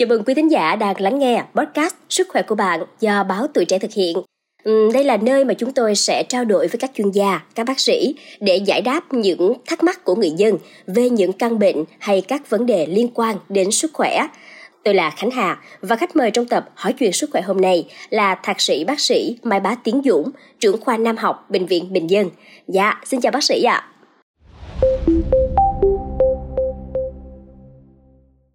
Chào mừng quý thính giả đang lắng nghe podcast Sức khỏe của bạn do báo Tuổi Trẻ thực hiện. Đây là nơi mà chúng tôi sẽ trao đổi với các chuyên gia, các bác sĩ để giải đáp những thắc mắc của người dân về những căn bệnh hay các vấn đề liên quan đến sức khỏe. Tôi là Khánh Hà và khách mời trong tập Hỏi chuyện sức khỏe hôm nay là thạc sĩ bác sĩ Mai Bá Tiến Dũng, trưởng khoa Nam học Bệnh viện Bình Dân. Dạ, xin chào bác sĩ ạ. À.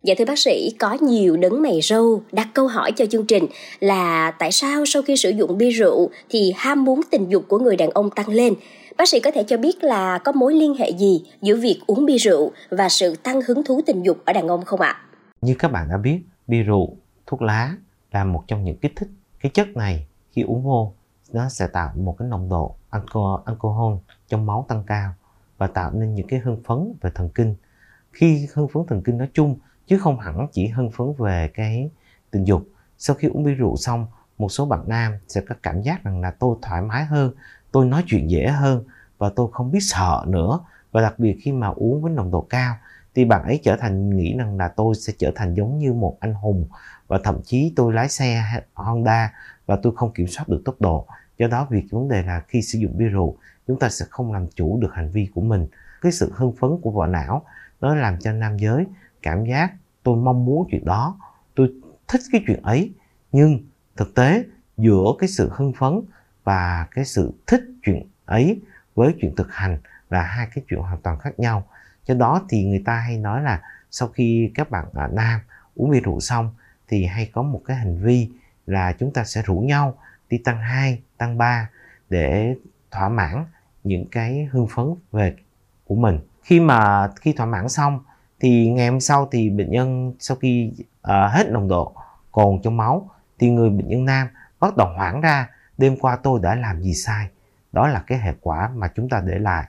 Dạ thưa bác sĩ, có nhiều đấng mày râu đặt câu hỏi cho chương trình là tại sao sau khi sử dụng bia rượu thì ham muốn tình dục của người đàn ông tăng lên? Bác sĩ có thể cho biết là có mối liên hệ gì giữa việc uống bia rượu và sự tăng hứng thú tình dục ở đàn ông không ạ? Như các bạn đã biết, bia rượu, thuốc lá là một trong những kích thích. Cái chất này khi uống vô nó sẽ tạo một cái nồng độ alcohol, alcohol trong máu tăng cao và tạo nên những cái hưng phấn về thần kinh. Khi hưng phấn thần kinh nói chung chứ không hẳn chỉ hưng phấn về cái tình dục. Sau khi uống bia rượu xong, một số bạn nam sẽ có cảm giác rằng là tôi thoải mái hơn, tôi nói chuyện dễ hơn và tôi không biết sợ nữa. Và đặc biệt khi mà uống với nồng độ cao, thì bạn ấy trở thành, nghĩ rằng là tôi sẽ trở thành giống như một anh hùng. Và thậm chí tôi lái xe Honda và tôi không kiểm soát được tốc độ. Do đó việc vấn đề là khi sử dụng bia rượu, chúng ta sẽ không làm chủ được hành vi của mình. Cái sự hưng phấn của vỏ não, nó làm cho nam giới cảm giác tôi mong muốn chuyện đó tôi thích cái chuyện ấy nhưng thực tế giữa cái sự hưng phấn và cái sự thích chuyện ấy với chuyện thực hành là hai cái chuyện hoàn toàn khác nhau cho đó thì người ta hay nói là sau khi các bạn à, nam uống bia rượu xong thì hay có một cái hành vi là chúng ta sẽ rủ nhau đi tăng 2, tăng 3 để thỏa mãn những cái hưng phấn về của mình. Khi mà khi thỏa mãn xong thì ngày hôm sau thì bệnh nhân sau khi uh, hết nồng độ cồn trong máu thì người bệnh nhân nam bắt đầu hoảng ra đêm qua tôi đã làm gì sai? Đó là cái hệ quả mà chúng ta để lại.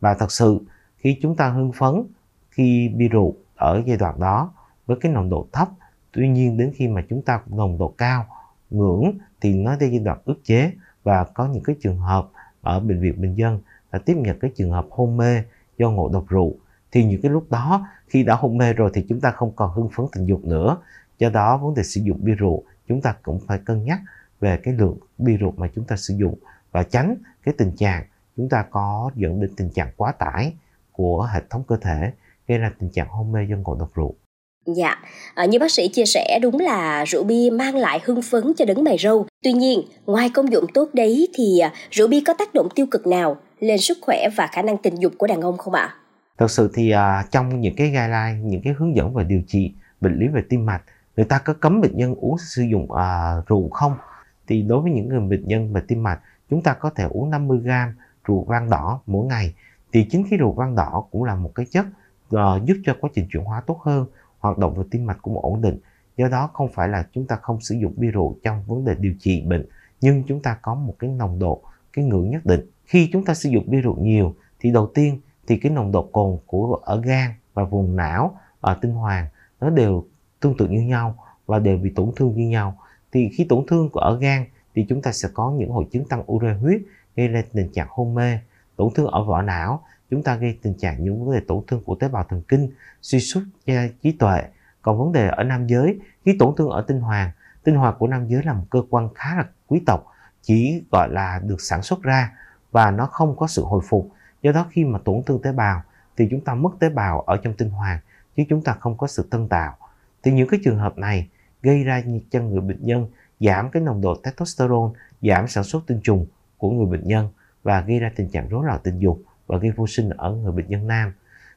Và thật sự khi chúng ta hưng phấn khi bia rượu ở giai đoạn đó với cái nồng độ thấp tuy nhiên đến khi mà chúng ta nồng độ cao ngưỡng thì nó đi giai đoạn ức chế. Và có những cái trường hợp ở bệnh viện bình dân đã tiếp nhận cái trường hợp hôn mê do ngộ độc rượu thì những cái lúc đó khi đã hôn mê rồi thì chúng ta không còn hưng phấn tình dục nữa do đó vấn đề sử dụng bia rượu chúng ta cũng phải cân nhắc về cái lượng bia rượu mà chúng ta sử dụng và tránh cái tình trạng chúng ta có dẫn đến tình trạng quá tải của hệ thống cơ thể gây ra tình trạng hôn mê do ngộ độc rượu. Dạ, à, như bác sĩ chia sẻ đúng là rượu bia mang lại hưng phấn cho đấng mày râu. Tuy nhiên, ngoài công dụng tốt đấy thì à, rượu bia có tác động tiêu cực nào lên sức khỏe và khả năng tình dục của đàn ông không ạ? À? Thật sự thì à, trong những cái guideline, những cái hướng dẫn về điều trị bệnh lý về tim mạch, người ta có cấm bệnh nhân uống sử dụng à, rượu không? Thì đối với những người bệnh nhân về tim mạch, chúng ta có thể uống 50 g rượu vang đỏ mỗi ngày. Thì chính cái rượu vang đỏ cũng là một cái chất uh, giúp cho quá trình chuyển hóa tốt hơn, hoạt động về tim mạch cũng ổn định. Do đó không phải là chúng ta không sử dụng bia rượu trong vấn đề điều trị bệnh, nhưng chúng ta có một cái nồng độ, cái ngưỡng nhất định. Khi chúng ta sử dụng bia rượu nhiều thì đầu tiên thì cái nồng độ cồn của ở gan và vùng não ở tinh hoàn nó đều tương tự như nhau và đều bị tổn thương như nhau. Thì khi tổn thương của ở gan thì chúng ta sẽ có những hội chứng tăng ure huyết, gây ra tình trạng hôn mê. Tổn thương ở vỏ não, chúng ta gây tình trạng những vấn đề tổn thương của tế bào thần kinh, suy sút trí tuệ. Còn vấn đề ở nam giới, khi tổn thương ở tinh hoàn tinh hoàn của nam giới là một cơ quan khá là quý tộc, chỉ gọi là được sản xuất ra và nó không có sự hồi phục do đó khi mà tổn thương tế bào thì chúng ta mất tế bào ở trong tinh hoàn chứ chúng ta không có sự tân tạo. Thì những cái trường hợp này gây ra cho người bệnh nhân giảm cái nồng độ testosterone, giảm sản xuất tinh trùng của người bệnh nhân và gây ra tình trạng rối loạn tình dục và gây vô sinh ở người bệnh nhân nam.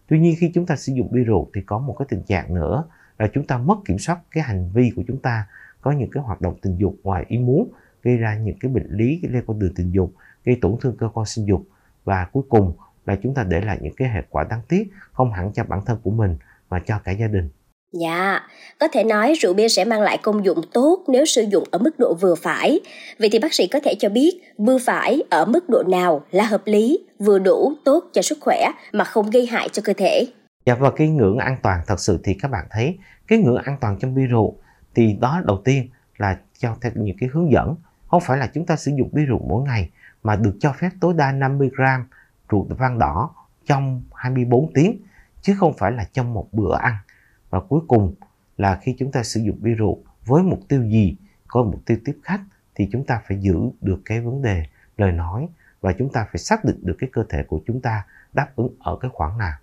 Tuy nhiên khi chúng ta sử dụng bia rượu thì có một cái tình trạng nữa là chúng ta mất kiểm soát cái hành vi của chúng ta, có những cái hoạt động tình dục ngoài ý muốn, gây ra những cái bệnh lý liên quan đường tình dục, gây tổn thương cơ quan sinh dục và cuối cùng là chúng ta để lại những cái hệ quả đáng tiếc không hẳn cho bản thân của mình mà cho cả gia đình. Dạ, có thể nói rượu bia sẽ mang lại công dụng tốt nếu sử dụng ở mức độ vừa phải. Vậy thì bác sĩ có thể cho biết vừa phải ở mức độ nào là hợp lý, vừa đủ tốt cho sức khỏe mà không gây hại cho cơ thể. Dạ và cái ngưỡng an toàn thật sự thì các bạn thấy cái ngưỡng an toàn trong bia rượu thì đó đầu tiên là cho theo những cái hướng dẫn không phải là chúng ta sử dụng bia rượu mỗi ngày mà được cho phép tối đa 50 gram rượu vang đỏ trong 24 tiếng, chứ không phải là trong một bữa ăn. Và cuối cùng là khi chúng ta sử dụng bia rượu với mục tiêu gì, có mục tiêu tiếp khách, thì chúng ta phải giữ được cái vấn đề lời nói và chúng ta phải xác định được cái cơ thể của chúng ta đáp ứng ở cái khoảng nào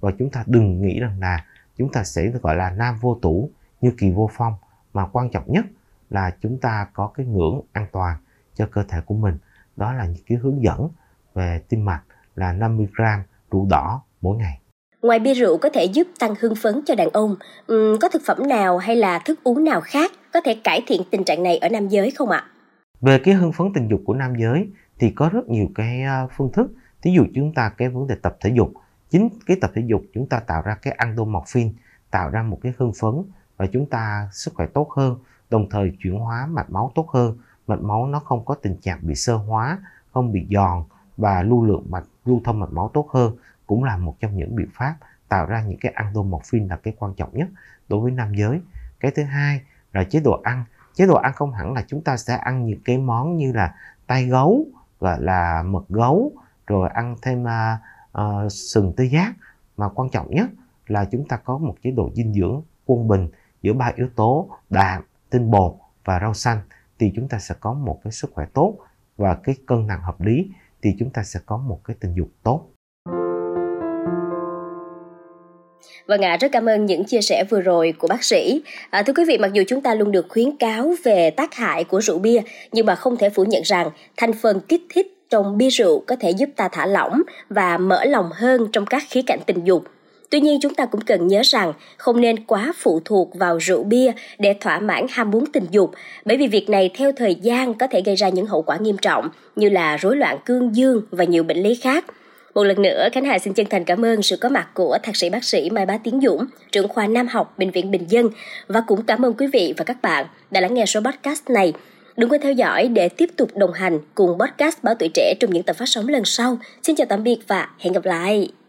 và chúng ta đừng nghĩ rằng là chúng ta sẽ gọi là nam vô tủ như kỳ vô phong, mà quan trọng nhất là chúng ta có cái ngưỡng an toàn cho cơ thể của mình đó là những cái hướng dẫn về tim mạch là 50 gram rượu đỏ mỗi ngày Ngoài bia rượu có thể giúp tăng hưng phấn cho đàn ông, uhm, có thực phẩm nào hay là thức uống nào khác có thể cải thiện tình trạng này ở nam giới không ạ? Về cái hưng phấn tình dục của nam giới thì có rất nhiều cái ờ, phương thức. Ví dụ chúng ta cái vấn đề tập thể dục, chính cái tập thể dục chúng ta tạo ra cái endomorphin, tạo ra một cái hưng phấn và chúng ta sức khỏe tốt hơn, đồng thời chuyển hóa mạch máu tốt hơn. Mạch máu nó không có tình trạng bị sơ hóa, không bị giòn và lưu lượng mạch lưu thông mạch máu tốt hơn cũng là một trong những biện pháp tạo ra những cái endomorphin là cái quan trọng nhất đối với nam giới. Cái thứ hai là chế độ ăn. Chế độ ăn không hẳn là chúng ta sẽ ăn những cái món như là tay gấu, gọi là mật gấu, rồi ăn thêm uh, uh, sừng tê giác. Mà quan trọng nhất là chúng ta có một chế độ dinh dưỡng quân bình giữa ba yếu tố đạm, tinh bột và rau xanh thì chúng ta sẽ có một cái sức khỏe tốt và cái cân nặng hợp lý thì chúng ta sẽ có một cái tình dục tốt Vâng ạ, à, rất cảm ơn những chia sẻ vừa rồi của bác sĩ. À, thưa quý vị, mặc dù chúng ta luôn được khuyến cáo về tác hại của rượu bia, nhưng mà không thể phủ nhận rằng thành phần kích thích trong bia rượu có thể giúp ta thả lỏng và mở lòng hơn trong các khía cạnh tình dục. Tuy nhiên chúng ta cũng cần nhớ rằng không nên quá phụ thuộc vào rượu bia để thỏa mãn ham muốn tình dục, bởi vì việc này theo thời gian có thể gây ra những hậu quả nghiêm trọng như là rối loạn cương dương và nhiều bệnh lý khác. Một lần nữa, Khánh Hà xin chân thành cảm ơn sự có mặt của thạc sĩ bác sĩ Mai Bá Tiến Dũng, trưởng khoa Nam học Bệnh viện Bình Dân và cũng cảm ơn quý vị và các bạn đã lắng nghe số podcast này. Đừng quên theo dõi để tiếp tục đồng hành cùng podcast Báo Tuổi Trẻ trong những tập phát sóng lần sau. Xin chào tạm biệt và hẹn gặp lại!